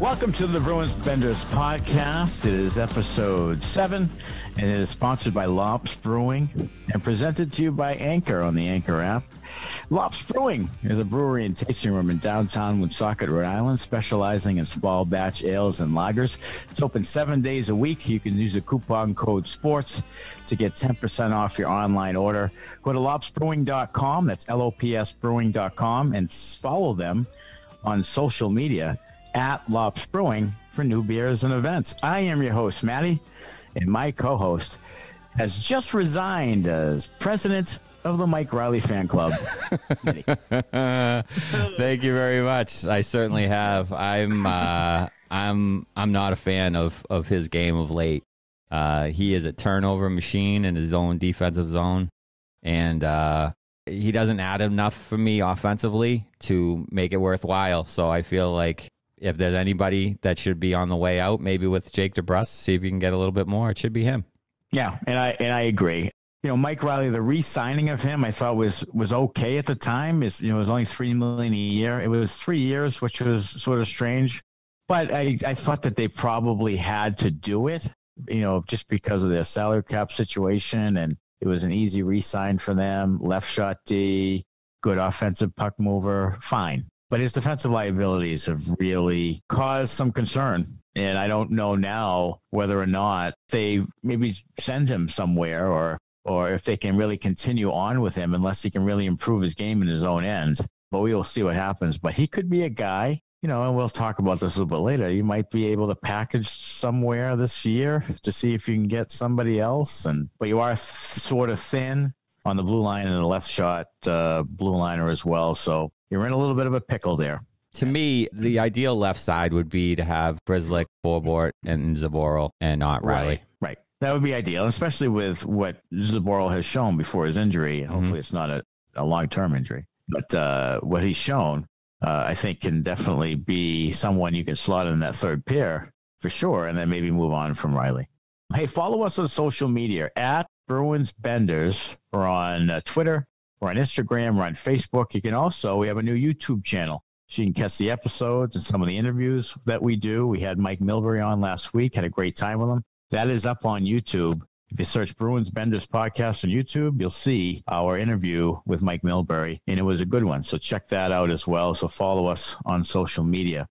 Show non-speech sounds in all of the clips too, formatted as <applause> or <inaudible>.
Welcome to the Bruins Benders podcast. It is episode seven and it is sponsored by Lops Brewing and presented to you by Anchor on the Anchor app. Lops Brewing is a brewery and tasting room in downtown Woonsocket, Rhode Island, specializing in small batch ales and lagers. It's open seven days a week. You can use the coupon code SPORTS to get 10% off your online order. Go to lopsbrewing.com. That's L O P S brewing.com and follow them on social media at Lops Brewing for new beers and events. I am your host, Maddie, and my co host has just resigned as president of the Mike Reilly fan club. <laughs> Thank you very much. I certainly have. I'm uh, I'm I'm not a fan of of his game of late. Uh, he is a turnover machine in his own defensive zone, and uh, he doesn't add enough for me offensively to make it worthwhile. So I feel like if there's anybody that should be on the way out, maybe with Jake DeBrusk, see if you can get a little bit more. It should be him. Yeah, and I and I agree. You know, Mike Reilly, the re-signing of him, I thought was was okay at the time. It's you know, it was only three million a year. It was three years, which was sort of strange. But I, I thought that they probably had to do it, you know, just because of their salary cap situation, and it was an easy re-sign for them. Left shot D, good offensive puck mover, fine. But his defensive liabilities have really caused some concern. And I don't know now whether or not they maybe send him somewhere or or if they can really continue on with him unless he can really improve his game in his own end. But we will see what happens. But he could be a guy, you know, and we'll talk about this a little bit later. You might be able to package somewhere this year to see if you can get somebody else. And but you are th- sort of thin on the blue line and the left shot uh, blue liner as well. So you're in a little bit of a pickle there. To me, the ideal left side would be to have Grzelcyk, Forbort, and Zboril, and not Reilly. Right, right. That would be ideal, especially with what Zboril has shown before his injury. And hopefully, mm-hmm. it's not a, a long term injury. But uh, what he's shown, uh, I think, can definitely be someone you can slot in that third pair for sure, and then maybe move on from Reilly. Hey, follow us on social media at Bruins Benders. We're on uh, Twitter, we're on Instagram, we're on Facebook. You can also, we have a new YouTube channel. So you can catch the episodes and some of the interviews that we do. We had Mike Milbury on last week, had a great time with him. That is up on YouTube. If you search Bruins Benders podcast on YouTube, you'll see our interview with Mike Milbury, and it was a good one. So check that out as well. So follow us on social media.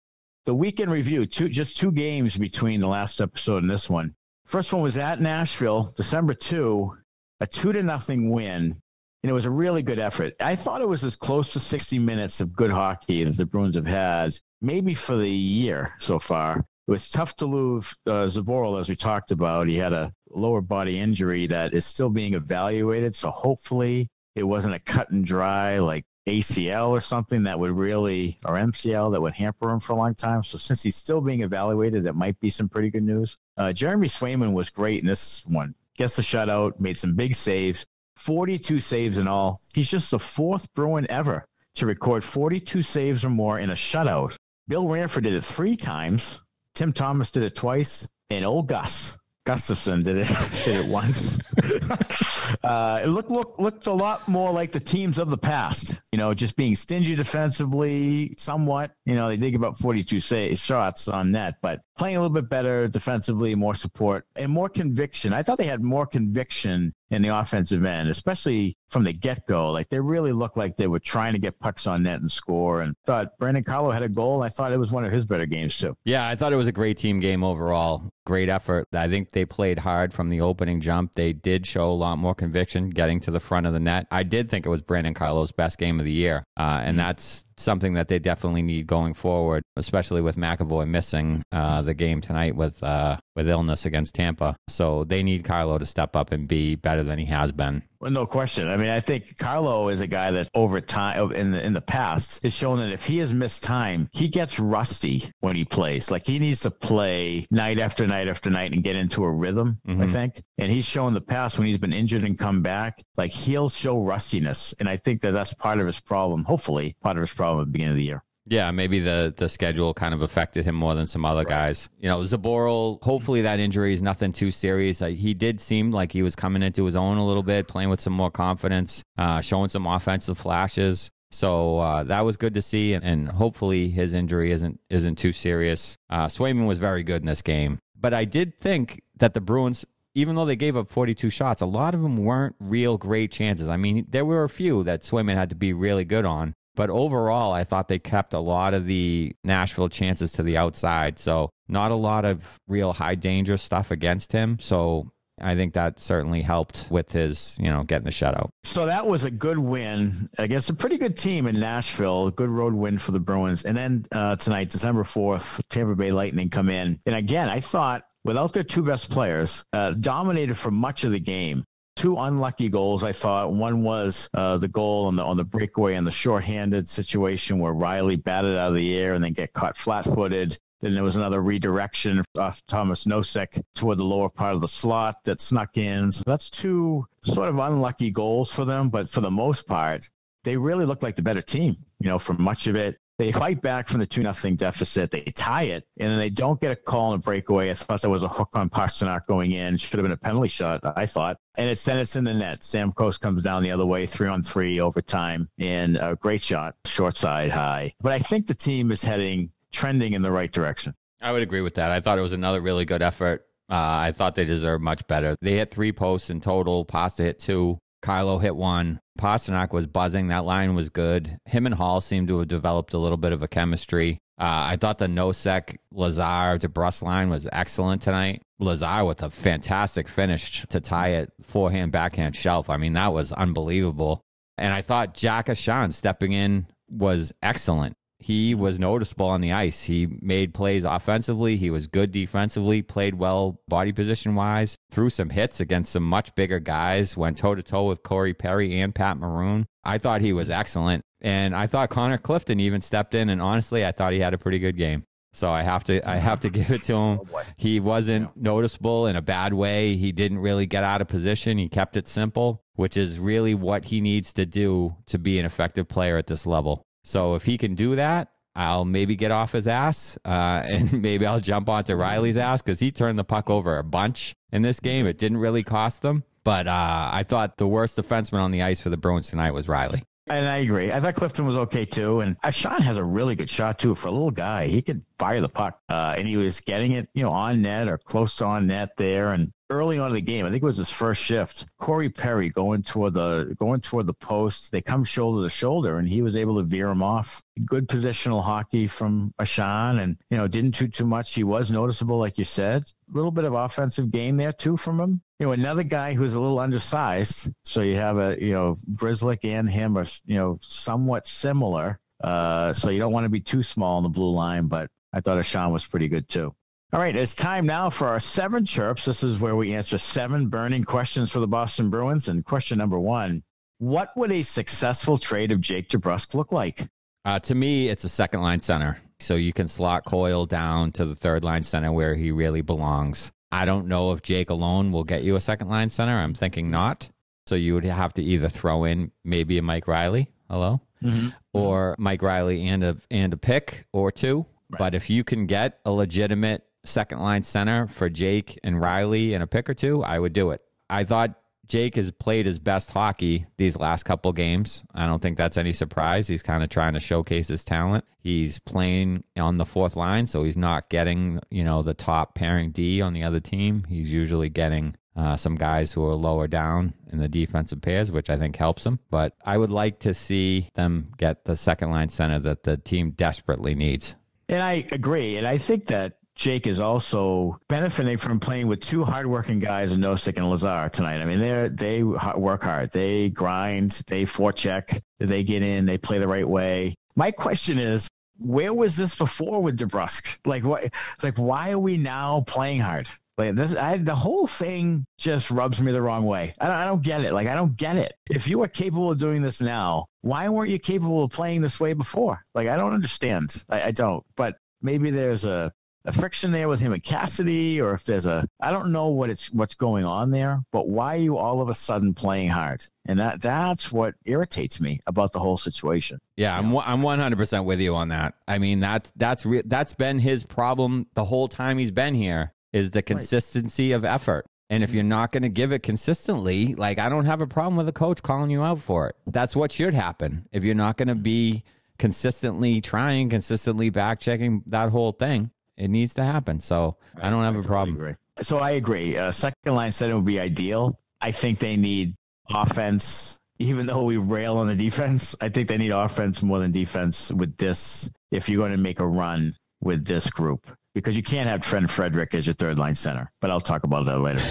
The weekend review, two, just two games between the last episode and this one. First one was at Nashville, December 2, a two to nothing win and it was a really good effort. I thought it was as close to 60 minutes of good hockey as the Bruins have had, maybe for the year so far. It was tough to lose uh, Zboril, as we talked about. He had a lower body injury that is still being evaluated. So hopefully it wasn't a cut and dry like ACL or something that would really, or MCL that would hamper him for a long time. So since he's still being evaluated, that might be some pretty good news. Uh, Jeremy Swayman was great in this one. Gets the shutout, made some big saves. 42 saves in all. He's just the fourth Bruin ever to record 42 saves or more in a shutout. Bill Ranford did it three times. Tim Thomas did it twice. And old Gus Gustafson did it <laughs> did it once. <laughs> uh, it looked, looked looked a lot more like the teams of the past. You know, just being stingy defensively, somewhat. You know, they did about 42 say, shots on net, but playing a little bit better defensively, more support, and more conviction. I thought they had more conviction in the offensive end, especially from the get go. Like they really looked like they were trying to get pucks on net and score. And thought Brandon Carlo had a goal. I thought it was one of his better games too. Yeah, I thought it was a great team game overall. Great effort. I think they played hard from the opening jump. They did show a lot more conviction getting to the front of the net. I did think it was Brandon Carlo's best game of the year, uh, and mm-hmm. that's something that they definitely need going forward, especially with McAvoy missing uh, the game tonight with uh, with illness against Tampa. So they need Carlo to step up and be better than he has been. Well, no question. I mean, I think Carlo is a guy that over time in the in the past has shown that if he has missed time, he gets rusty when he plays. Like he needs to play night after night after night and get into a rhythm. Mm-hmm. I think, and he's shown the past when he's been injured and come back, like he'll show rustiness, and I think that that's part of his problem. Hopefully, part of his problem at the beginning of the year. Yeah, maybe the the schedule kind of affected him more than some other right. guys. You know, Zboril, hopefully that injury is nothing too serious. Uh, he did seem like he was coming into his own a little bit, playing with some more confidence, uh, showing some offensive flashes. So uh, that was good to see, and, and, hopefully his injury isn't isn't too serious. Uh, Swayman was very good in this game, but I did think that the Bruins, even though they gave up 42 shots, a lot of them weren't real great chances. I mean, there were a few that Swayman had to be really good on, but overall, I thought they kept a lot of the Nashville chances to the outside. So, not a lot of real high danger stuff against him. So, I think that certainly helped with his, you know, getting the shutout. So that was a good win against a pretty good team in Nashville. Good road win for the Bruins. And then uh, tonight, December 4th, Tampa Bay Lightning come in. And again, I thought without their two best players, uh, dominated for much of the game two unlucky goals. I thought one was uh, the goal on the on the breakaway and the shorthanded situation where Reilly batted out of the air and then get caught flat-footed. Then there was another redirection off Thomas Nosek toward the lower part of the slot that snuck in. So that's two sort of unlucky goals for them, but for the most part, they really looked like the better team. You know, for much of it, they fight back from the 2 nothing deficit. They tie it, and then they don't get a call on a breakaway. I thought that was a hook on Pastrnak going in. Should have been a penalty shot, I thought. And it's then it's in the net. Stamkos comes down the other way, three on three overtime, and a great shot, short side high. But I think the team is heading, trending in the right direction. I would agree with that. I thought it was another really good effort. Uh, I thought they deserved much better. They hit three posts in total. Pasta hit two. Carlo hit one. Pastrnak was buzzing. That line was good. Him and Hall seemed to have developed a little bit of a chemistry. Uh, I thought the Nosek Lazar DeBrusk line was excellent tonight. Lazar with a fantastic finish to tie it forehand backhand shelf. I mean, that was unbelievable. And I thought Jack Ahcan stepping in was excellent he was noticeable on the ice. He made plays offensively. He was good defensively, played well body position wise, threw some hits against some much bigger guys, went toe to toe with Corey Perry and Pat Maroon. I thought he was excellent. And I thought Connor Clifton even stepped in and honestly I thought he had a pretty good game. So I have to I have to give it to him. <laughs> Oh he wasn't noticeable in a bad way. He didn't really get out of position. He kept it simple, which is really what he needs to do to be an effective player at this level. So if he can do that, I'll maybe get off his ass uh, <laughs> and maybe I'll jump onto Reilly's ass because he turned the puck over a bunch in this game. It didn't really cost them. But uh, I thought the worst defenseman on the ice for the Bruins tonight was Reilly. And I agree. I thought Clifton was okay too. And Sean has a really good shot too for a little guy. He could fire the puck, uh, and he was getting it, you know, on net or close to on net there. And early on in the game, I think it was his first shift. Corey Perry going toward the going toward the post. They come shoulder to shoulder, and he was able to veer him off. Good positional hockey from Ahcan, and you know, didn't do too much. He was noticeable, like you said. A little bit of offensive game there too from him you know, another guy who's a little undersized. So you have a, you know, Grzelcyk and him are, you know, somewhat similar. Uh, so you don't want to be too small on the blue line, but I thought Ahcan was pretty good too. All right, it's time now for our seven chirps. This is where we answer seven burning questions for the Boston Bruins. And question number one What would a successful trade of Jake DeBrusk look like? Uh, to me, it's a second line center. So you can slot Coyle down to the third line center where he really belongs. I don't know if Jake alone will get you a second line center. I'm thinking not. So you would have to either throw in maybe a Mike Reilly, hello, mm-hmm. or Mike Reilly and a and a pick or two. Right. But if you can get a legitimate second line center for Jake and Reilly and a pick or two, I would do it. I thought Jake has played his best hockey these last couple games. I don't think that's any surprise. He's kind of trying to showcase his talent. He's playing on the fourth line, so he's not getting, you know, the top pairing D on the other team. He's usually getting uh, some guys who are lower down in the defensive pairs, which I think helps him. But I would like to see them get the second line center that the team desperately needs. And I agree. And I think that Jake is also benefiting from playing with two hardworking guys in Nosek and Lazar tonight. I mean, they they work hard, they grind, they forecheck, they get in, they play the right way. My question is, where was this before with DeBrusk? Like, what? Like, why are we now playing hard? Like this, I, the whole thing just rubs me the wrong way. I don't, I don't get it. Like, I don't get it. If you are capable of doing this now, why weren't you capable of playing this way before? Like, I don't understand. I, I don't. But maybe there's a a friction there with him and Cassidy, or if there's a I don't know what it's what's going on there, but why are you all of a sudden playing hard? And that that's what irritates me about the whole situation. Yeah, I'm I'm 100% with you on that. I mean, that's that's re- that's been his problem the whole time he's been here is the consistency right. of effort. And if mm-hmm. you're not going to give it consistently, like I don't have a problem with a coach calling you out for it. That's what should happen. If you're not going to be consistently trying, consistently back checking that whole thing, it needs to happen. So I don't have a problem. Agree. So I agree. Uh, second line setting would be ideal. I think they need offense. Even though we rail on the defense, I think they need offense more than defense with this. If you're going to make a run with this group, because you can't have Trent Frederic as your third line center. But I'll talk about that later.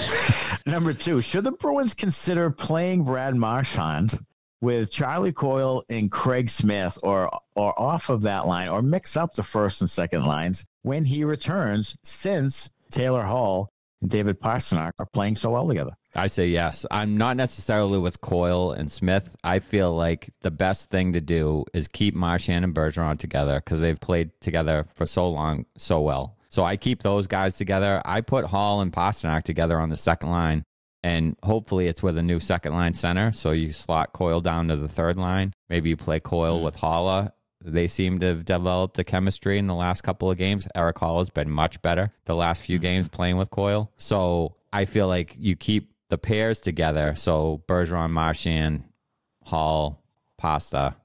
<laughs> Number two, should the Bruins consider playing Brad Marchand with Charlie Coyle and Craig Smith or or off of that line or mix up the first and second lines when he returns since Taylor Hall and David Pastrnak are playing so well together? I say yes. I'm not necessarily with Coyle and Smith. I feel like the best thing to do is keep Marchand and Bergeron together because they've played together for so long, so well. So I keep those guys together. I put Hall and Pastrnak together on the second line, and hopefully it's with a new second line center. So you slot Coyle down to the third line. Maybe you play Coyle mm-hmm. with Haula. They seem to have developed a chemistry in the last couple of games. Erik Haula has been much better the last few mm-hmm. games playing with Coyle. So I feel like you keep the pairs together. So Bergeron, Marchand, Hall, Pasta,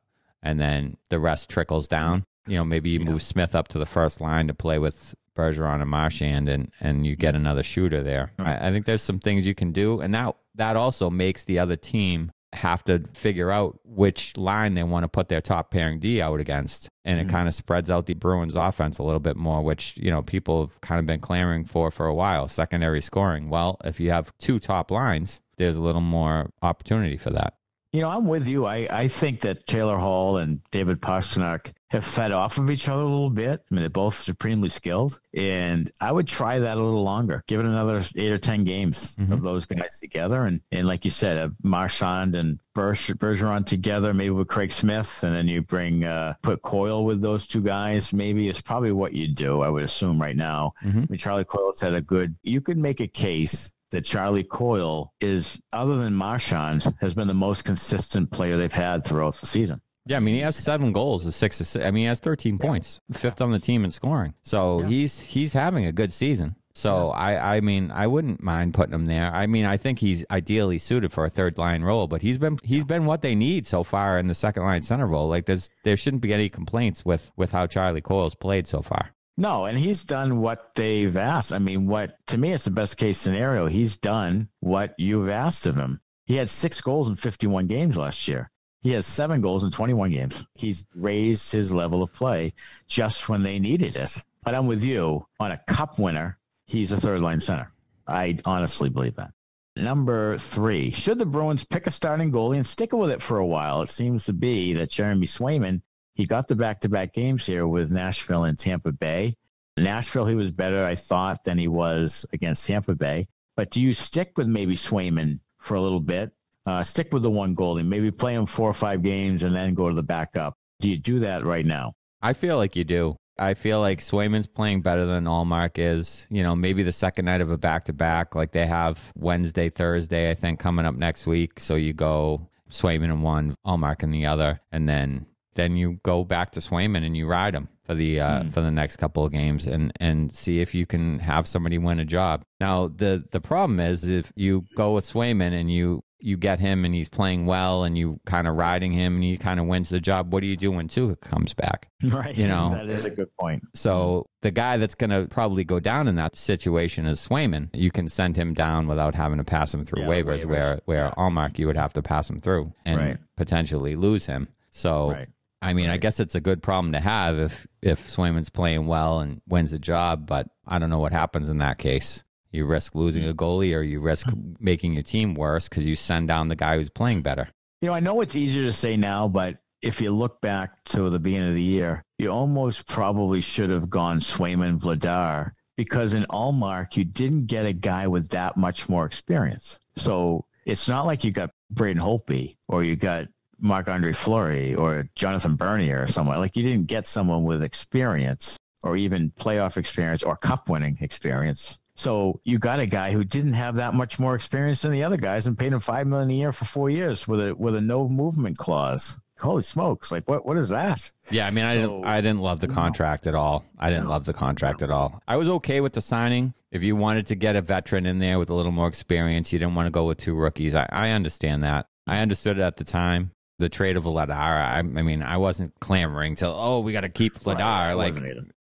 and then the rest trickles down. You know, maybe you yeah. move Smith up to the first line to play with Bergeron and Marchand, and and you get another shooter there. I, I think there's some things you can do, and that that also makes the other team have to figure out which line they want to put their top pairing D out against. And it mm-hmm. kind of spreads out the Bruins offense a little bit more, which, you know, people have kind of been clamoring for for a while secondary scoring. Well, if you have two top lines, there's a little more opportunity for that. You know, I'm with you. I, I think that Taylor Hall and David Pastrnak have fed off of each other a little bit. I mean, they're both supremely skilled. And I would try that a little longer. Give it another eight or 10 games mm-hmm. of those guys together. And, and like you said, uh, Marchand and Bergeron together, maybe with Craig Smith. And then you bring, uh, put Coyle with those two guys, maybe is probably what you do, I would assume right now. Mm-hmm. I mean, Charlie Coyle's had a good, you could make a case that Charlie Coyle is, other than Marchand, has been the most consistent player they've had throughout the season. Yeah, I mean he has seven goals, six. Assists. I mean he has thirteen points, fifth on the team in scoring. So yeah. he's he's having a good season. So yeah. I I mean I wouldn't mind putting him there. I mean I think he's ideally suited for a third line role, but he's been he's been what they need so far in the second line center role. Like there's there shouldn't be any complaints with with how Charlie Coyle's played so far. No, and he's done what they've asked. I mean, what to me it's the best case scenario. He's done what you've asked of him. He had six goals in 51 games last year. He has seven goals in 21 games. He's raised his level of play just when they needed it. But I'm with you on a cup winner. He's a third line center. I honestly believe that. Number three, should the Bruins pick a starting goalie and stick with it for a while? It seems to be that Jeremy Swayman he got the back to back games here with Nashville and Tampa Bay. Nashville, he was better, I thought, than he was against Tampa Bay. But do you stick with maybe Swayman for a little bit? Uh, stick with the one goalie, maybe play him four or five games and then go to the backup. Do you do that right now? I feel like you do. I feel like Swayman's playing better than Ullmark is. You know, maybe the second night of a back to back, like they have Wednesday, Thursday, I think, coming up next week. So you go Swayman in one, Ullmark in the other, and then then you go back to Swayman and you ride him for the uh, mm. for the next couple of games and and see if you can have somebody win a job. Now the the problem is if you go with Swayman and you you get him and he's playing well and you kind of riding him and he kind of wins the job. What do you do when Tuukka comes back? <laughs> Right. You know, that is a good point. So the guy that's going to probably go down in that situation is Swayman. You can send him down without having to pass him through yeah, waivers, waivers, where where yeah. Ullmark you would have to pass him through and right. potentially lose him. So right. I mean, right. I guess it's a good problem to have if if Swayman's playing well and wins the job, but I don't know what happens in that case. You risk losing a goalie, or you risk <laughs> making your team worse because you send down the guy who's playing better. You know, I know it's easier to say now, but if you look back to the beginning of the year, you almost probably should have gone Swayman Vladar because in Ullmark you didn't get a guy with that much more experience. So it's not like you got Braden Holtby or you got Marc Andre Fleury or Jonathan Bernier or someone. Like you didn't get someone with experience or even playoff experience or cup winning experience. So you got a guy who didn't have that much more experience than the other guys and paid him five million a year for four years with a with a no movement clause. Holy smokes! Like what? What is that? Yeah, I mean, I didn't, I didn't love the contract at all. I didn't No. love the contract at all. I was okay with the signing. If you wanted to get a veteran in there with a little more experience, you didn't want to go with two rookies. I, I understand that. I understood it at the time. The trade of Vladar, I, I mean, I wasn't clamoring to, oh, we got to keep. Right, like,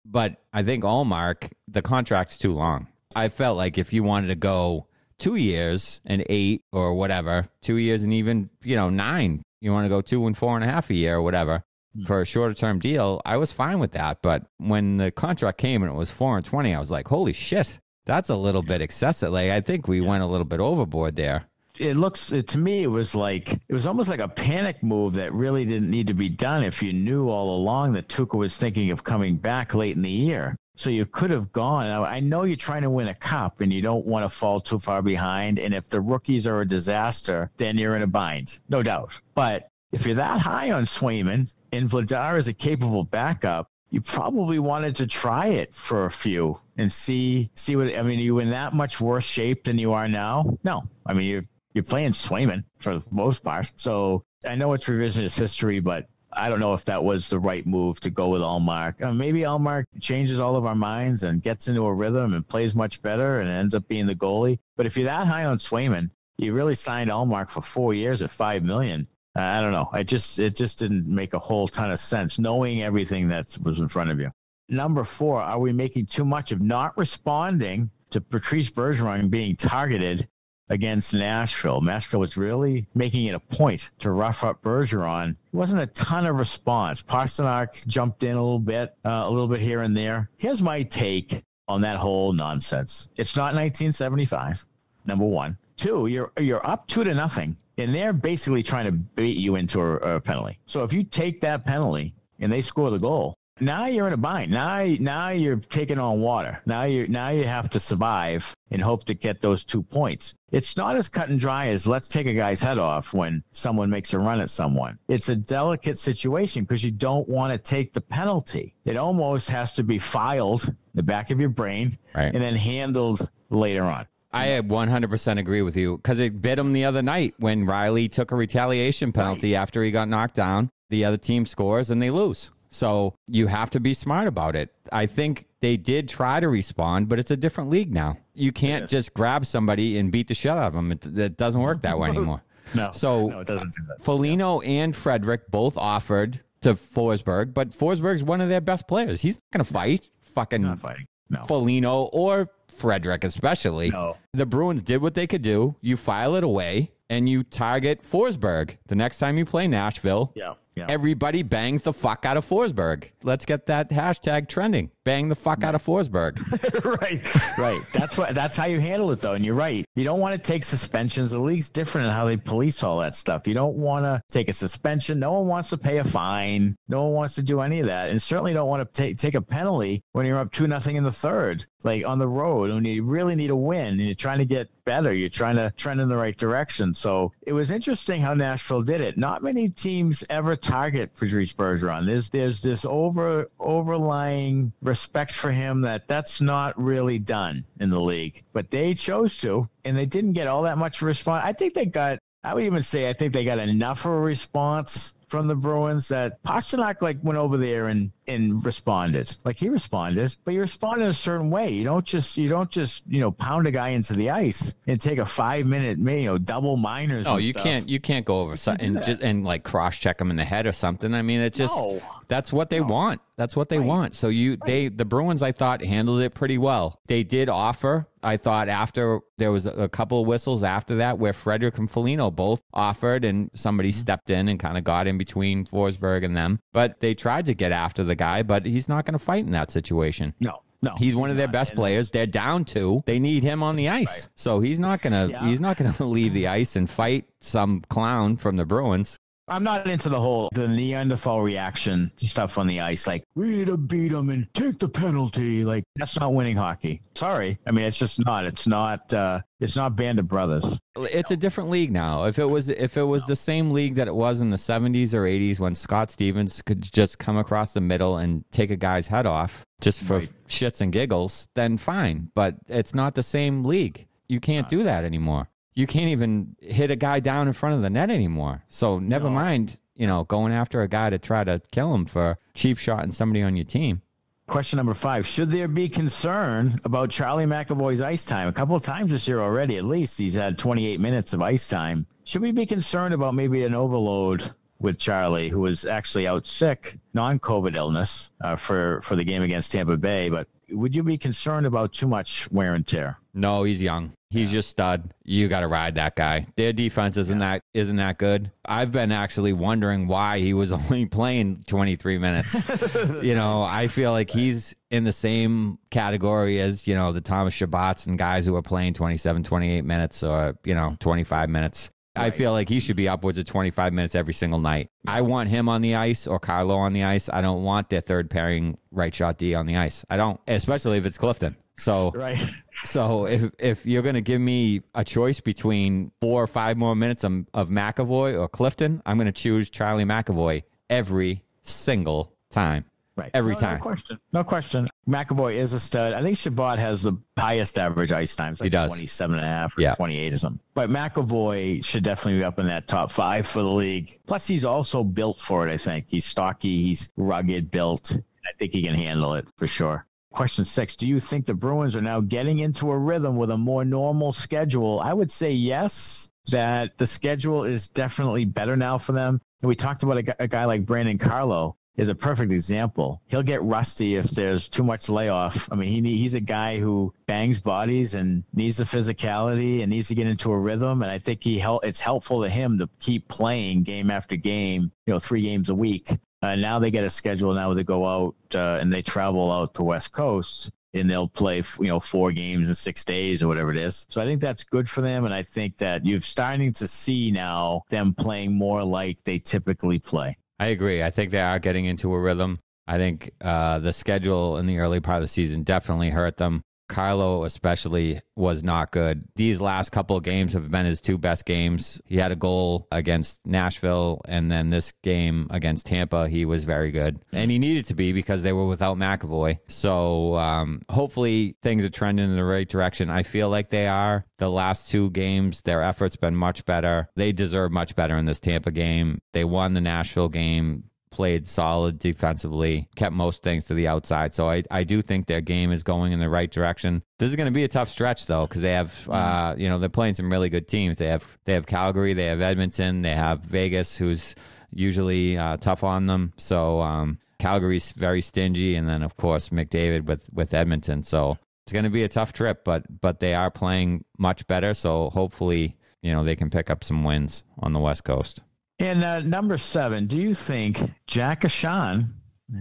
but I think Ullmark, the contract's too long. I felt like if you wanted to go two years and eight or whatever, two years and even, you know, nine, you want to go two and four and a half a year or whatever for a shorter term deal, I was fine with that. But when the contract came and it was four and 20, I was like, holy shit, that's a little bit excessive. Like, I think we went a little bit overboard there. It looks it, to me it was like it was almost like a panic move that really didn't need to be done if you knew all along that Tuukka was thinking of coming back late in the year. So you could have gone. I know you're trying to win a cup and you don't want to fall too far behind. And if the rookies are a disaster, then you're in a bind, no doubt. But if you're that high on Swayman and Vladar is a capable backup, you probably wanted to try it for a few and see see what I mean. Are you in that much worse shape than you are now? No, I mean you're you're playing Swayman for the most part. So I know it's revisionist history, but I don't know if that was the right move to go with Ullmark. Uh, maybe Ullmark changes all of our minds and gets into a rhythm and plays much better and ends up being the goalie. But if you're that high on Swayman, you really signed Ullmark for four years at five million. Uh, I don't know. I just it just didn't make a whole ton of sense knowing everything that was in front of you. Number four, are we making too much of not responding to Patrice Bergeron being targeted against Nashville? Nashville was really making it a point to rough up Bergeron. It wasn't a ton of response. Pastrnak jumped in a little bit, uh, a little bit here and there. Here's my take on that whole nonsense. It's not 1975. Number one. Two, you're you're up two to nothing, and they're basically trying to bait you into a, a penalty. So if you take that penalty and they score the goal, now you're in a bind. Now now you're taking on water. Now you now you have to survive and hope to get those two points. It's not as cut and dry as let's take a guy's head off when someone makes a run at someone. It's a delicate situation because you don't want to take the penalty. It almost has to be filed in the back of your brain Right. and then handled later on. I 100% agree with you because it bit him the other night when Reilly took a retaliation penalty after he got knocked down. The other team scores and they lose. So you have to be smart about it. I think they did try to respond, but it's a different league now. You can't just grab somebody and beat the shit out of them. It, it doesn't work that way <laughs> anymore. No, So no, it doesn't do that. Foligno and Frederic both offered to Forsberg, but Forsberg's one of their best players. He's not going to fight fucking Not fighting. No. Foligno or Frederic, especially. No. The Bruins did what they could do. You file it away and you target Forsberg. The next time you play Nashville, Yeah. Yeah. everybody bangs the fuck out of Forsberg. Let's get that hashtag trending. Bang the fuck out of Forsberg. <laughs> right, right. That's what. That's how you handle it, though. And you're right. You don't want to take suspensions. The league's different in how they police all that stuff. You don't want to take a suspension. No one wants to pay a fine. No one wants to do any of that, and certainly don't want to take take a penalty when you're up two nothing in the third, like on the road, when you really need a win and you're trying to get better. You're trying to trend in the right direction. So it was interesting how Nashville did it. Not many teams ever target Patrice Bergeron. There's there's this over overlying respect for him that that's not really done in the league. But they chose to, and they didn't get all that much response. I think they got. I would even say I think they got enough of a response from the Bruins that Pastrnak like went over there and and responded. Like he responded, but you respond in a certain way. You don't just you don't just you know pound a guy into the ice and take a five minute you know double minors. Oh, you stuff. can't you can't go over so- and just, and like cross check him in the head or something. I mean, it just No. that's what they want. That's what they want. So you they the Bruins I thought handled it pretty well. They did offer. I thought after there was a couple of whistles after that where Frederic and Foligno both offered and somebody Mm-hmm. stepped in and kind of got in between Forsberg and them. But they tried to get after the guy, but he's not going to fight in that situation. No, no. He's one of their not. best And players. They're down two. They need him on the ice. So he's not gonna Yeah. he's not gonna <laughs> leave the ice and fight some clown from the Bruins. I'm not into the whole the Neanderthal reaction to stuff on the ice. Like we need to beat them and take the penalty. Like that's not winning hockey. Sorry, I mean it's just not. It's not. uh It's not Band of Brothers. It's a different league now. If it was if it was the same league that it was in the 70s or 80s when Scott Stevens could just come across the middle and take a guy's head off just for Right. shits and giggles, then fine. But it's not the same league. You can't do that anymore. You can't even hit a guy down in front of the net anymore. So never mind, you know, going after a guy to try to kill him for cheap shot and somebody on your team. Question number five: Should there be concern about Charlie McAvoy's ice time? A couple of times this year already, at least he's had 28 minutes of ice time. Should we be concerned about maybe an overload with Charlie, who was actually out sick, non-COVID illness, uh, for for the game against Tampa Bay? But would you be concerned about too much wear and tear? No, he's young. He's just stud. You got to ride that guy. Their defense isn't that isn't that good. I've been actually wondering why he was <laughs> only playing 23 minutes. <laughs> you know, I feel like he's in the same category as, you know, the Thomas Chabots and guys who are playing 27, 28 minutes or, you know, 25 minutes. I feel like he should be upwards of 25 minutes every single night. I want him on the ice or Carlo on the ice. I don't want their third pairing right shot D on the ice. I don't, especially if it's Clifton. So <laughs> Right. so if if you're gonna give me a choice between four or five more minutes of, of McAvoy or Clifton, I'm gonna choose Charlie McAvoy every single time. Right. Every No, time. No question. No question. McAvoy is a stud. I think Chabot has the highest average ice times. Like He does. 27 and a half or Yeah. 28 or something. But McAvoy should definitely be up in that top five for the league. Plus, he's also built for it, I think. He's stocky. He's rugged built. I think he can handle it for sure. Question six Do you think the Bruins are now getting into a rhythm with a more normal schedule? I would say yes, that the schedule is definitely better now for them. And we talked about a, a guy like Brandon Carlo is a perfect example. He'll get rusty if there's too much layoff. I mean, he he's a guy who bangs bodies and needs the physicality and needs to get into a rhythm. And I think he hel- it's helpful to him to keep playing game after game, you know, three games a week. Uh, now they get a schedule now to go out uh, and they travel out to West Coast and they'll play you know four games in six days or whatever it is. So I think that's good for them, and I think that you're starting to see now them playing more like they typically play. I agree. I think they are getting into a rhythm. I think uh, the schedule in the early part of the season definitely hurt them. Carlo, especially, was not good. These last couple of games have been his two best games. He had a goal against Nashville, and then this game against Tampa, he was very good. And he needed to be because they were without McAvoy. So um, hopefully things are trending in the right direction. I feel like they are. The last two games, their effort's been much better. They deserve much better in this Tampa game. They won the Nashville game played solid defensively, kept most things to the outside. So I, I do think their game is going in the right direction. This is going to be a tough stretch though, because they have, uh, you know, they're playing some really good teams. They have, they have Calgary, they have Edmonton, they have Vegas, who's usually uh, tough on them. So um, Calgary's very stingy, and then of course McDavid with with Edmonton. So it's going to be a tough trip, but but they are playing much better. So hopefully, you know, they can pick up some wins on the West Coast. And uh, number seven, do you think Jack Ahcan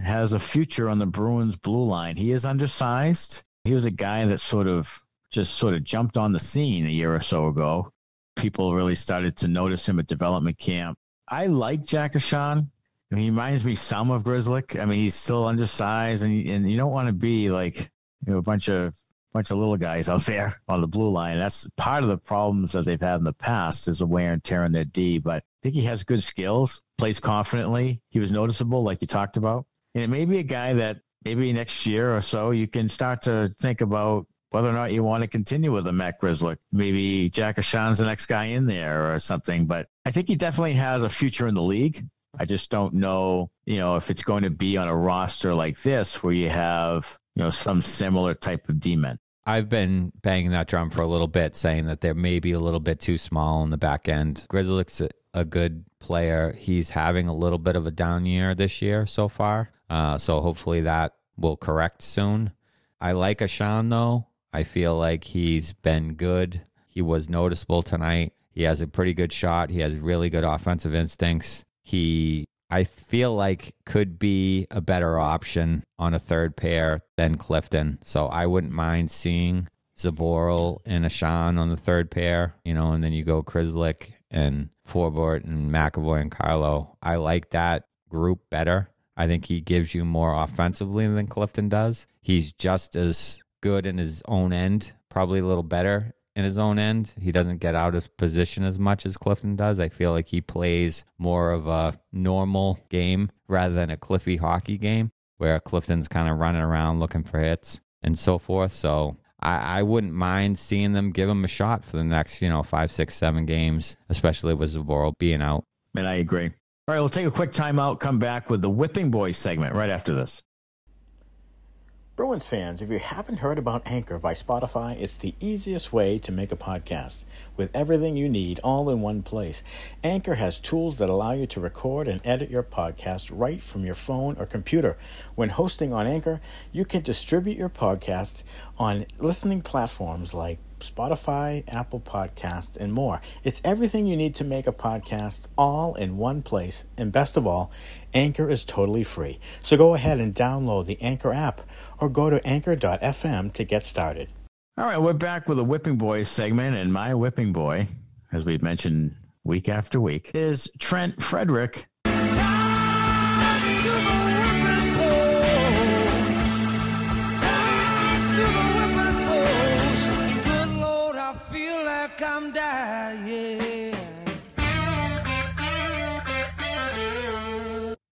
has a future on the Bruins blue line? He is undersized. He was a guy that sort of just sort of jumped on the scene a year or so ago. People really started to notice him at development camp. I like Jack Ahcan. I mean, he reminds me some of Grzelcyk. I mean, he's still undersized, and and you don't want to be like you know a bunch of bunch of little guys out there on the blue line. That's part of the problems that they've had in the past is the wear and tear on their D. But I think he has good skills, plays confidently. He was noticeable, like you talked about. And it may be a guy that maybe next year or so you can start to think about whether or not you want to continue with a Matt Grzelcyk. Maybe Jack Ahcan's the next guy in there or something. But I think he definitely has a future in the league. I just don't know, you know, if it's going to be on a roster like this where you have, you know, some similar type of D-men. I've been banging that drum for a little bit, saying that they're maybe a little bit too small in the back end. Grzelcyk's a, a good player. He's having a little bit of a down year this year so far. Uh, so hopefully that will correct soon. I like Ahcan though. I feel like he's been good. He was noticeable tonight. He has a pretty good shot. He has really good offensive instincts. He, I feel like, could be a better option on a third pair than Clifton. So I wouldn't mind seeing Zboril and Ahcan on the third pair, you know, and then you go Grzelcyk and Forbort and McAvoy and Carlo. I like that group better. I think he gives you more offensively than Clifton does. He's just as good in his own end, probably a little better in his own end. He doesn't get out of position as much as Clifton does. I feel like he plays more of a normal game rather than a Cliffy hockey game where Clifton's kind of running around looking for hits and so forth. So I, I wouldn't mind seeing them give him a shot for the next, you know, five, six, seven games, especially with Zboril being out. And I agree. All right, we'll take a quick timeout, come back with the Whipping Boys segment right after this. Bruins fans, if you haven't heard about Anchor by Spotify, it's the easiest way to make a podcast with everything you need all in one place. Anchor has tools that allow you to record and edit your podcast right from your phone or computer. When hosting on Anchor, you can distribute your podcast on listening platforms like Spotify, Apple Podcast, and more. It's everything you need to make a podcast all in one place. And best of all, Anchor is totally free. So go ahead and download the Anchor app or go to anchor.fm to get started. All right, we're back with a Whipping Boys segment, and my Whipping Boy, as we've mentioned week after week, is Trent Frederic.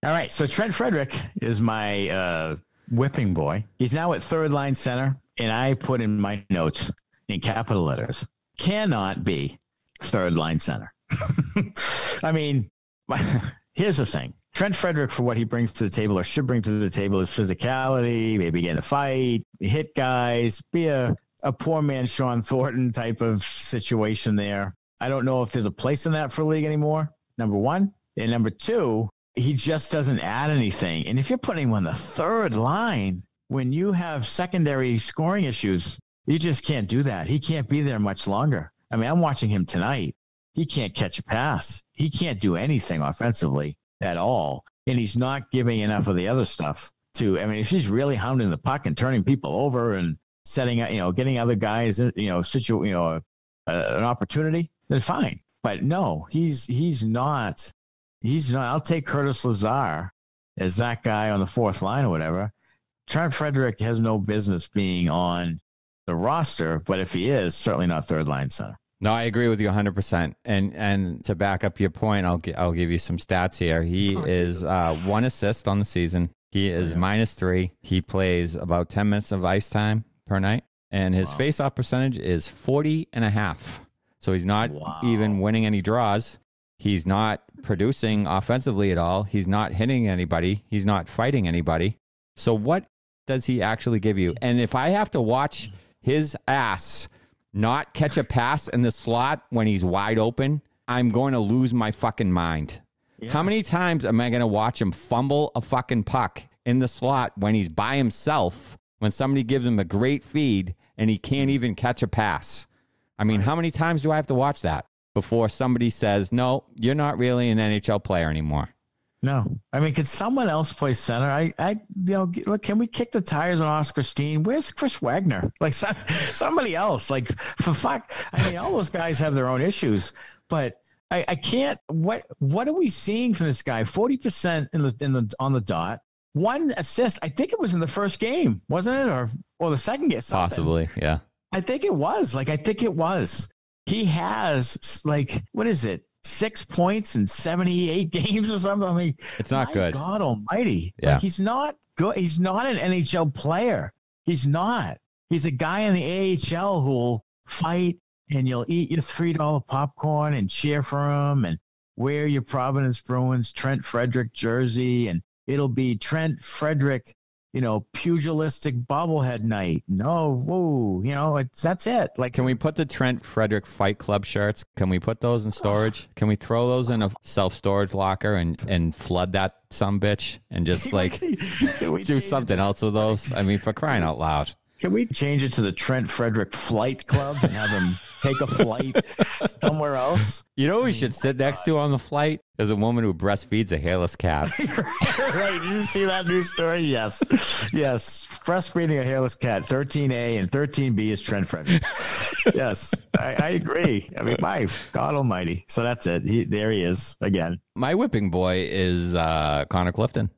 All right, so Trent Frederic is my uh, whipping boy. He's now at third line center, and I put in my notes in capital letters cannot be third line center. <laughs> I mean, <laughs> here's the thing. Trent Frederic, for what he brings to the table or should bring to the table, is physicality, maybe get in a fight, hit guys, be a, a poor man Shawn Thornton type of situation there. I don't know if there's a place in that for league anymore, number one. And number two, he just doesn't add anything. And if you're putting him on the third line, when you have secondary scoring issues, you just can't do that. He can't be there much longer. I mean, I'm watching him tonight. He can't catch a pass. He can't do anything offensively at all. And he's not giving enough of the other stuff to, I mean, if he's really hounding the puck and turning people over and setting up, you know, getting other guys, you know, situ, you know, uh, an opportunity, then fine. But no, he's, he's not he's not. I'll take Curtis Lazar as that guy on the fourth line or whatever. Trent Frederic has no business being on the roster, but if he is, certainly not third line center. No, I agree with you 100%. And and to back up your point, I'll I'll give you some stats here. He oh, is uh, one assist on the season. He is yeah. minus 3. He plays about 10 minutes of ice time per night and his wow. face-off percentage is 40 and a half. So he's not wow. even winning any draws. He's not producing offensively at all. He's not hitting anybody. He's not fighting anybody. So what does he actually give you? And if I have to watch his ass not catch a pass in the slot when he's wide open, I'm going to lose my fucking mind. Yeah. How many times am I going to watch him fumble a fucking puck in the slot when he's by himself, when somebody gives him a great feed and he can't even catch a pass? I mean, how many times do I have to watch that? Before somebody says, no, you're not really an NHL player anymore. No, I mean, could someone else play center? I, I, you know, look, can we kick the tires on Oskar Steen? Where's Chris Wagner? <laughs> Like some, somebody else. Like for fuck, I mean, all those guys have their own issues, but I, I can't. What, what are we seeing from this guy? Forty percent in the in the on the dot. One assist. I think it was in the first game, wasn't it, or or the second game? Possibly, yeah. I think it was. Like I think it was he has like what is it? Six points in seventy-eight <laughs> games or something. I mean, it's not good. God Almighty! Yeah. Like he's not good. He's not an NHL player. He's not. He's a guy in the AHL who'll fight and you'll eat your three dollar popcorn and cheer for him and wear your Providence Bruins Trent Frederic jersey and it'll be Trent Frederic you know, pugilistic bobblehead night. No, whoa, you know, it's that's it. Like, can we put the Trent Frederic Fight Club shirts? Can we put those in storage? Can we throw those in a self storage locker and and flood that some bitch and just <laughs> like do something else with those? I mean, for crying out loud. Can we change it to the Trent Frederic Flight Club and have him take a flight somewhere else? You know, we should sit next to on the flight is a woman who breastfeeds a hairless cat. <laughs> right. Did you see that news story? Yes. Yes. Breastfeeding a hairless cat. 13A and 13B is Trent Frederic. yes. I, I, agree. I mean, my God almighty. So that's it. He, there he is again. My whipping boy is uh, Connor Clifton.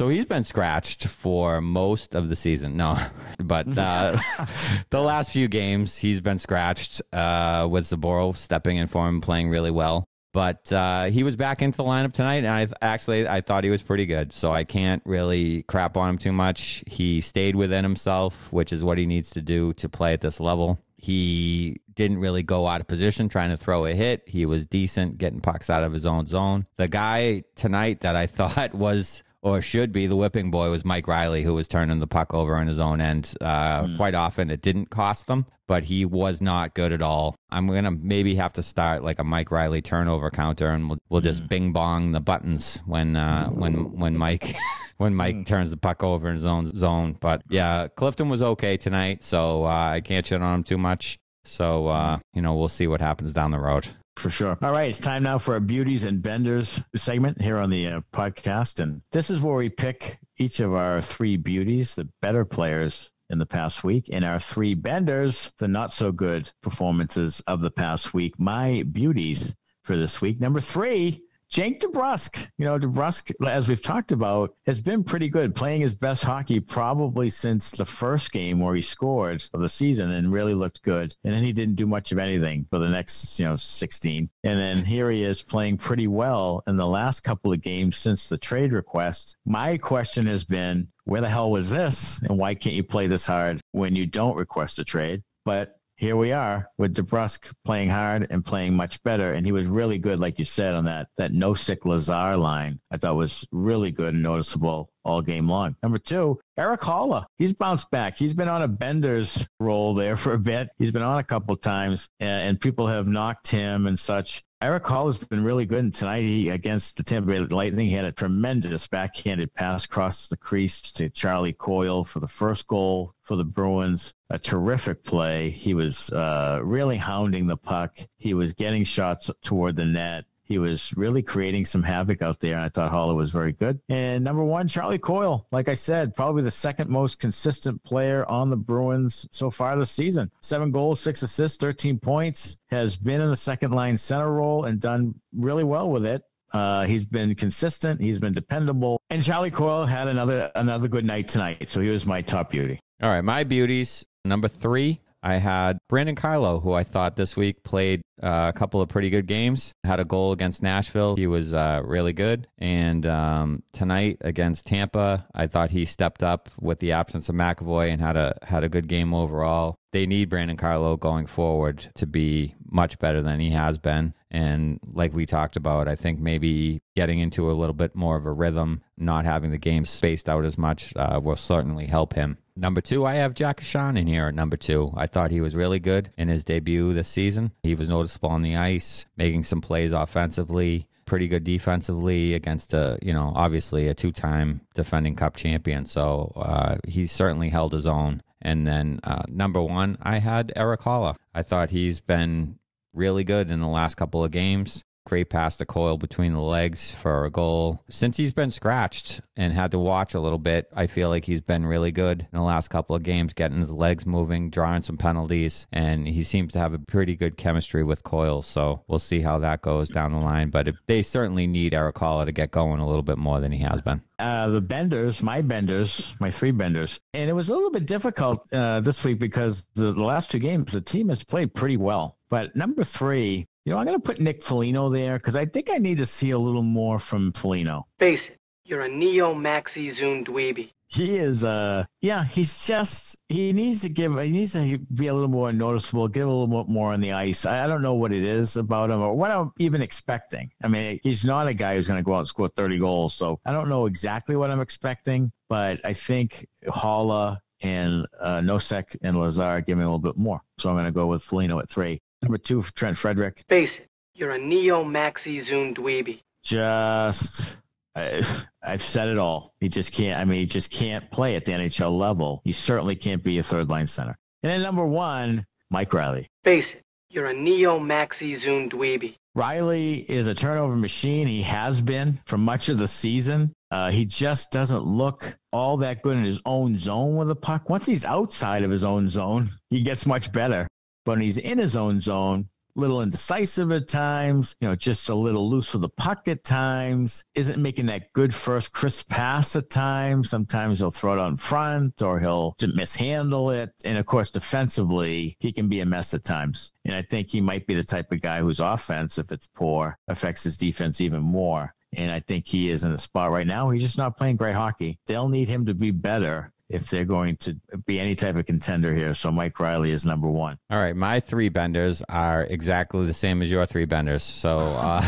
So he's been scratched for most of the season. No, <laughs> but uh, <laughs> the last few games he's been scratched uh, with Zboril stepping in for him, playing really well. But uh, he was back into the lineup tonight, and I actually I thought he was pretty good. So I can't really crap on him too much. He stayed within himself, which is what he needs to do to play at this level. He didn't really go out of position trying to throw a hit. He was decent getting pucks out of his own zone. The guy tonight that I <laughs> thought was or should be the whipping boy was Mike Reilly, who was turning the puck over on his own end. Uh, mm. Quite often, it didn't cost them, but he was not good at all. I'm gonna maybe have to start like a Mike Reilly turnover counter, and we'll, we'll just mm. bing bong the buttons when uh, when when Mike <laughs> when Mike mm. turns the puck over in his own zone. But yeah, Clifton was okay tonight, so uh, I can't shit on him too much. So uh, you know, we'll see what happens down the road. For sure. All right, it's time now for our beauties and benders segment here on the uh, podcast, and this is where we pick each of our three beauties, the better players in the past week, and our three benders, the not so good performances of the past week. My beauties for this week. Number three, Jake DeBrusk, you know, DeBrusk, as we've talked about, has been pretty good, playing his best hockey probably since the first game where he scored of the season and really looked good. And then he didn't do much of anything for the next, you know, 16. And then here he is playing pretty well in the last couple of games since the trade request. My question has been, where the hell was this? And why can't you play this hard when you don't request a trade? But here we are with DeBrusk playing hard and playing much better. And he was really good, like you said, on that that Nosek Lazar line. I thought was really good and noticeable all game long. Number two, Erik Haula. He's bounced back. He's been on a bender's role there for a bit. He's been on a couple times, and, and people have knocked him and such. Erik Haula has been really good. And tonight, he against the Tampa Bay Lightning, he had a tremendous backhanded pass across the crease to Charlie Coyle for the first goal for the Bruins. A terrific play. He was uh, really hounding the puck. He was getting shots toward the net. He was really creating some havoc out there, and I thought Haula was very good. And number one, Charlie Coyle, like I said, probably the second most consistent player on the Bruins so far this season. Seven goals, six assists, 13 points, has been in the second line center role and done really well with it. Uh, he's been consistent. He's been dependable. And Charlie Coyle had another another good night tonight. So he was my top beauty. All right, my beauties. Number three, I had Brandon Carlo, who I thought this week played uh, a couple of pretty good games. Had a goal against Nashville. He was uh, really good. And um, tonight against Tampa, I thought he stepped up with the absence of McAvoy and had a had a good game overall. They need Brandon Carlo going forward to be much better than he has been. And like we talked about, I think maybe getting into a little bit more of a rhythm, not having the game spaced out as much, uh, will certainly help him. Number two, I have Jack Ahcan in here at number two. I thought he was really good in his debut this season. He was noticeable on the ice, making some plays offensively, pretty good defensively against a, you know, obviously a two time defending cup champion. So uh, he certainly held his own. And then uh, number one, I had Erik Haula. I thought he's been really good in the last couple of games. Great pass to Coyle between the legs for a goal. Since he's been scratched and had to watch a little bit, I feel like he's been really good in the last couple of games, getting his legs moving, drawing some penalties, and he seems to have a pretty good chemistry with Coyle. So we'll see how that goes down the line. But they certainly need Erik to get going a little bit more than he has been. Uh, the benders, my benders, my three benders, and it was a little bit difficult uh, this week because the, the last two games the team has played pretty well. But number three, you know, I'm going to put Nick Foligno there because I think I need to see a little more from Foligno. Face it, you're a neo maxi zoom dweeby. He is, uh, yeah, he's just, he needs to give, he needs to be a little more noticeable, give a little bit more on the ice. I, I don't know what it is about him or what I'm even expecting. I mean, he's not a guy who's going to go out and score 30 goals. So I don't know exactly what I'm expecting, but I think Haula and uh, Nosek and Lazar give me a little bit more. So I'm going to go with Foligno at three. Number two, Trent Frederic. Face it, you're a neo maxi zoom dweeby. Just, I, I've said it all. He just can't, I mean, he just can't play at the NHL level. He certainly can't be a third line center. And then number one, Mike Reilly. Face it, you're a neo maxi zoom dweeby. Reilly is a turnover machine. He has been for much of the season. Uh, he just doesn't look all that good in his own zone with the puck. Once he's outside of his own zone, he gets much better. But when he's in his own zone, little indecisive at times, you know, just a little loose with the puck at times, isn't making that good first crisp pass at times. Sometimes he'll throw it on front or he'll mishandle it. And of course, defensively, he can be a mess at times. And I think he might be the type of guy whose offense, if it's poor, affects his defense even more. And I think he is in a spot right now. He's just not playing great hockey. They'll need him to be better if they're going to be any type of contender here. So Mike Reilly is number one. All right, my three benders are exactly the same as your three benders. So, uh,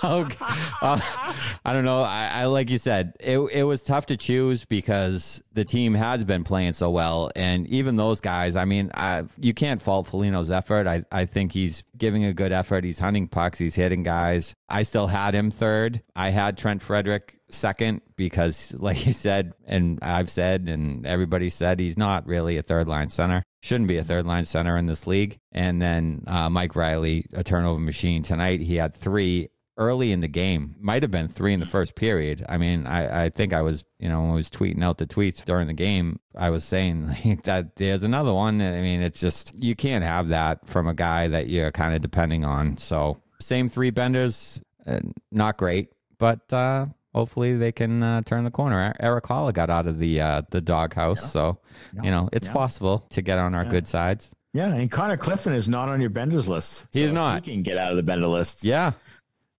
<laughs> okay. uh, I don't know. I, I, like you said, it it was tough to choose because the team has been playing so well, and even those guys. I mean, I, you can't fault Foligno's effort. I I think he's giving a good effort. He's hunting pucks. He's hitting guys. I still had him third. I had Trent Frederic second because, like you said, and I've said, and everybody said, he's not really a third line center. Shouldn't be a third line center in this league. And then uh, Mike Reilly, a turnover machine tonight. He had three early in the game. Might have been three in the first period. I mean, I, I think I was, you know, when I was tweeting out the tweets during the game, I was saying <laughs> that there's another one. I mean, it's just, you can't have that from a guy that you're kind of depending on. So, same three benders, uh, not great, but uh, hopefully they can uh, turn the corner. Erik Haula got out of the uh, the doghouse, yeah. so yeah. you know it's yeah. possible to get on our good sides. Yeah, and Connor Clifton is not on your benders list. He's so not. He can get out of the bender list. Yeah.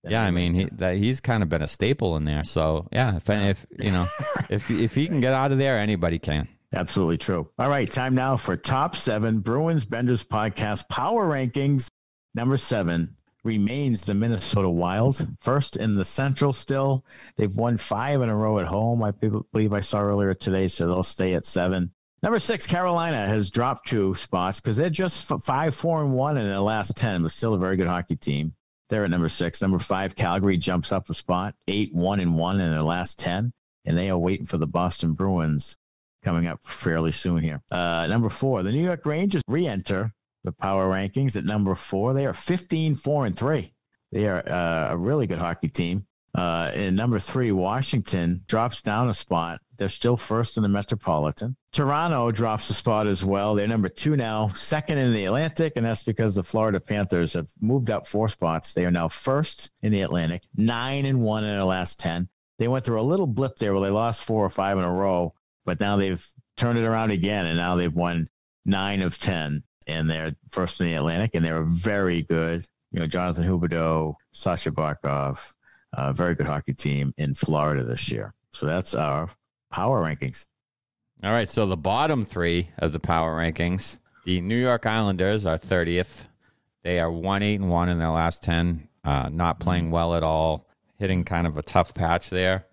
Yeah, I mean he that he's kind of been a staple in there. So yeah, if if you know <laughs> if if he can get out of there, anybody can. Absolutely true. All right, time now for top seven Bruins Benders podcast power rankings. Number seven, remains the Minnesota Wild. First in the Central still. They've won five in a row at home, I believe I saw earlier today, so they'll stay at seven. Number six, Carolina has dropped two spots because they're just five, four, and one in their last 10, but still a very good hockey team. They're at number six. Number five, Calgary jumps up a spot, eight, one, and one in their last 10, and they are waiting for the Boston Bruins coming up fairly soon here. Uh, number four, the New York Rangers re enter the power rankings at number four. They are 15, four, and three. They are uh, a really good hockey team. Uh, and number three, Washington drops down a spot. They're still first in the Metropolitan. Toronto drops a spot as well. They're number two now, second in the Atlantic, and that's because the Florida Panthers have moved up four spots. They are now first in the Atlantic, nine and one in their last 10. They went through a little blip there where they lost four or five in a row, but now they've turned it around again, and now they've won nine of 10 and they're first in the Atlantic, and they were very good. You know, Jonathan Huberdeau, Sasha Barkov, a very good hockey team in Florida this year. So that's our power rankings. All right. So the bottom three of the power rankings, the New York Islanders are 30th. They are 1 8 and 1 in their last 10, uh, not playing well at all, hitting kind of a tough patch there.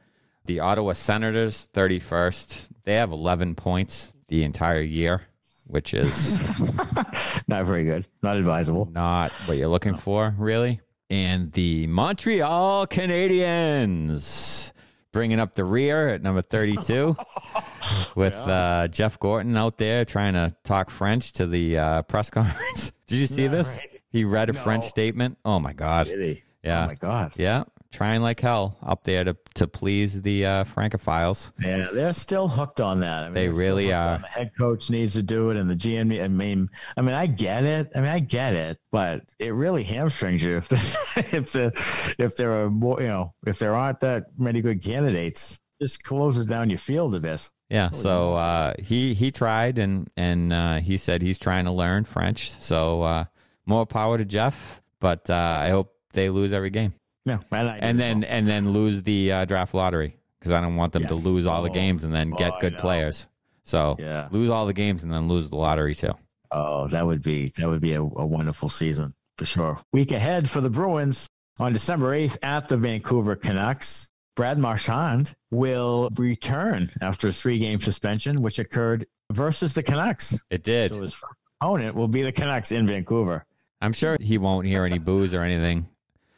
The Ottawa Senators, 31st. They have 11 points the entire year which is <laughs> not very good, not advisable, not what you're looking for, really. And the Montreal Canadiens bringing up the rear at number 32 <laughs> with yeah. uh, Jeff Gorton out there trying to talk French to the uh, press <laughs> conference. Did you see this? Right. He read a no. French statement. Oh my god! Yeah. Oh my god! Yeah trying like hell up there to to please the uh, Francophiles. Yeah, they're still hooked on that. I mean, they really are. The head coach needs to do it, and the GM. I mean, I mean, I get it. I mean, I get it, but it really hamstrings you if the, <laughs> if the if there are more, you know, if there aren't that many good candidates, just closes down your field a bit. Yeah, so uh, he he tried and and uh, he said he's trying to learn French. So uh, more power to Jeff, but uh, I hope they lose every game. Yeah, and then well. and then lose the uh, draft lottery because I don't want them yes. to lose all the oh, games and then get oh, good players. So yeah. lose all the games and then lose the lottery too. Oh, that would be that would be a, a wonderful season for sure. Week ahead for the Bruins on December eighth at the Vancouver Canucks. Brad Marchand will return after a three game suspension, which occurred versus the Canucks. It did. So his opponent will be the Canucks in Vancouver. I'm sure he won't hear any boos or anything,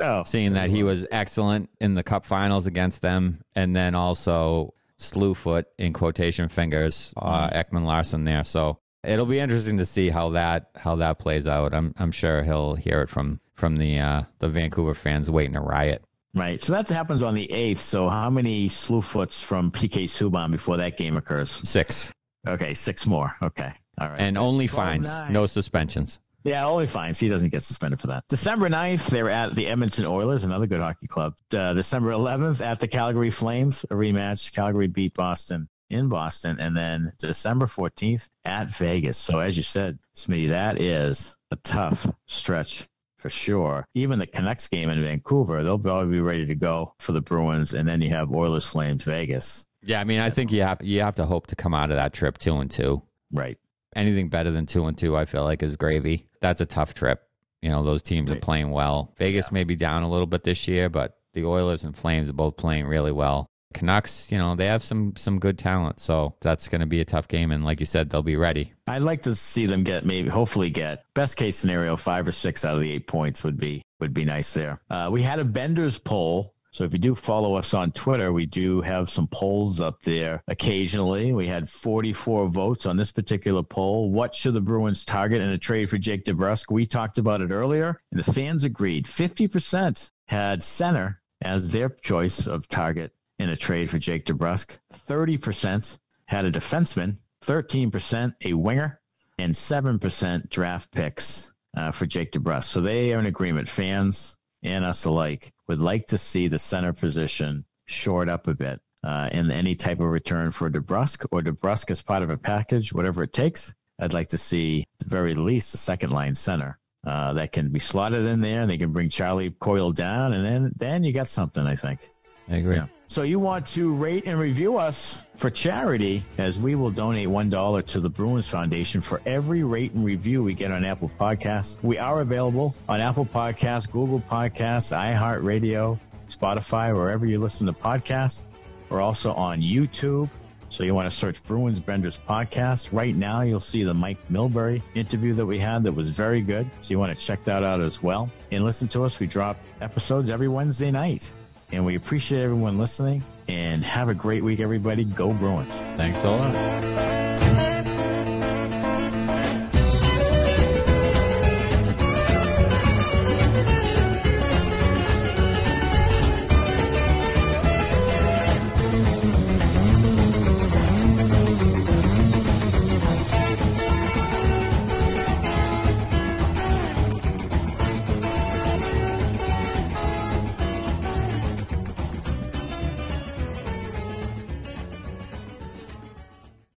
Oh, seeing that he was excellent in the Cup Finals against them, and then also slew foot in quotation fingers, uh, Ekman-Larsson there. So it'll be interesting to see how that how that plays out. I'm I'm sure he'll hear it from from the uh, the Vancouver fans waiting to riot. right. So that happens on the 8th. So how many slew foots from PK Subban before that game occurs? Six Okay, six more. Okay. All right. and only 12 fines, nine. no suspensions. Yeah, only fines. He doesn't get suspended for that. December 9th, they're at the Edmonton Oilers, another good hockey club. Uh, December 11th, at the Calgary Flames, a rematch. Calgary beat Boston in Boston. And then December 14th, at Vegas. So, as you said, Smitty, that is a tough stretch for sure. Even the Canucks game in Vancouver, they'll probably be ready to go for the Bruins. And then you have Oilers Flames Vegas. Yeah, I mean, I think you have you have to hope to come out of that trip two and two. Right. Anything better than two and two, I feel like is gravy. That's a tough trip. You know, those teams are playing well. Vegas may be down a little bit this year, but the Oilers and Flames are both playing really well. Canucks, you know, they have some some good talent, so that's going to be a tough game. And like you said, they'll be ready. I'd like to see them get maybe, hopefully, get best case scenario five or six out of the eight points would be would be nice there. Uh, we had a Bender's poll, so if you do follow us on Twitter, we do have some polls up there occasionally. We had 44 votes on this particular poll. What should the Bruins target in a trade for Jake DeBrusk? We talked about it earlier, and the fans agreed. 50% had center as their choice of target in a trade for Jake DeBrusk. 30% had a defenseman, 13% a winger, and 7% draft picks uh, for Jake DeBrusk. So they are in agreement. Fans and us alike would like to see the center position shored up a bit uh, in any type of return for DeBrusk or DeBrusk as part of a package, whatever it takes. I'd like to see, at the very least, a second line center uh, that can be slotted in there and they can bring Charlie Coyle down, and then, then you got something, I think. I agree. Yeah. So you want to rate and review us for charity as we will donate $1 to the Bruins Foundation for every rate and review we get on Apple Podcasts. We are available on Apple Podcasts, Google Podcasts, iHeartRadio, Spotify, wherever you listen to podcasts. We're also on YouTube. So you want to search Bruins Benders podcast. Right now, you'll see the Mike Milbury interview that we had that was very good. So you want to check that out as well. And listen to us. We drop episodes every Wednesday night. And we appreciate everyone listening. And have a great week, everybody. Go Bruins. Thanks a lot.